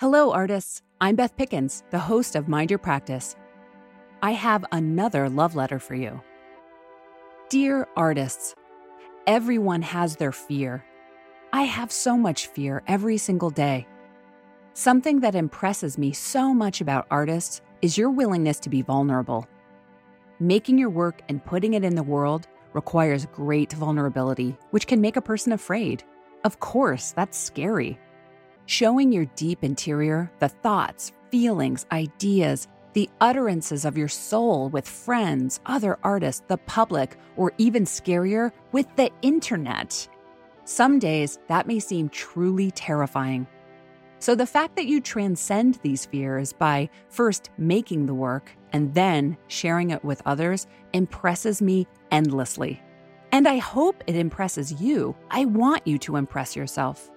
Hello, artists. I'm Beth Pickens, the host of Mind Your Practice. I have another love letter for you. Dear artists, everyone has their fear. I have so much fear every single day. Something that impresses me so much about artists is your willingness to be vulnerable. Making your work and putting it in the world requires great vulnerability, which can make a person afraid. Of course, that's scary. Showing your deep interior, the thoughts, feelings, ideas, the utterances of your soul with friends, other artists, the public, or even scarier, with the internet. Some days that may seem truly terrifying. So, the fact that you transcend these fears by first making the work and then sharing it with others impresses me endlessly. And I hope it impresses you. I want you to impress yourself.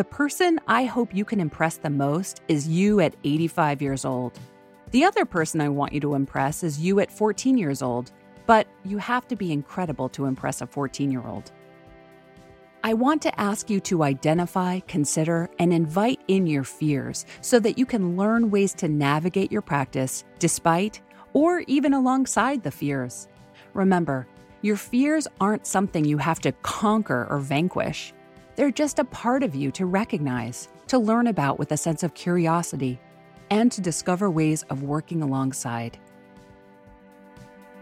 The person I hope you can impress the most is you at 85 years old. The other person I want you to impress is you at 14 years old, but you have to be incredible to impress a 14 year old. I want to ask you to identify, consider, and invite in your fears so that you can learn ways to navigate your practice despite or even alongside the fears. Remember, your fears aren't something you have to conquer or vanquish. They're just a part of you to recognize, to learn about with a sense of curiosity, and to discover ways of working alongside.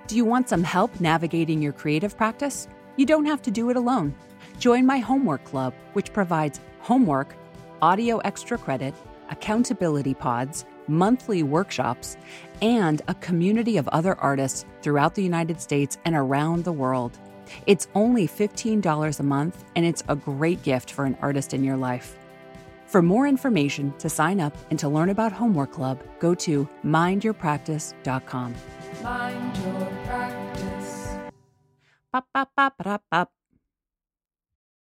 Do you want some help navigating your creative practice? You don't have to do it alone. Join my homework club, which provides homework, audio extra credit, accountability pods, monthly workshops, and a community of other artists throughout the United States and around the world. It's only $15 a month, and it's a great gift for an artist in your life. For more information, to sign up, and to learn about Homework Club, go to mindyourpractice.com. Mind your practice. Bop, bop, bop.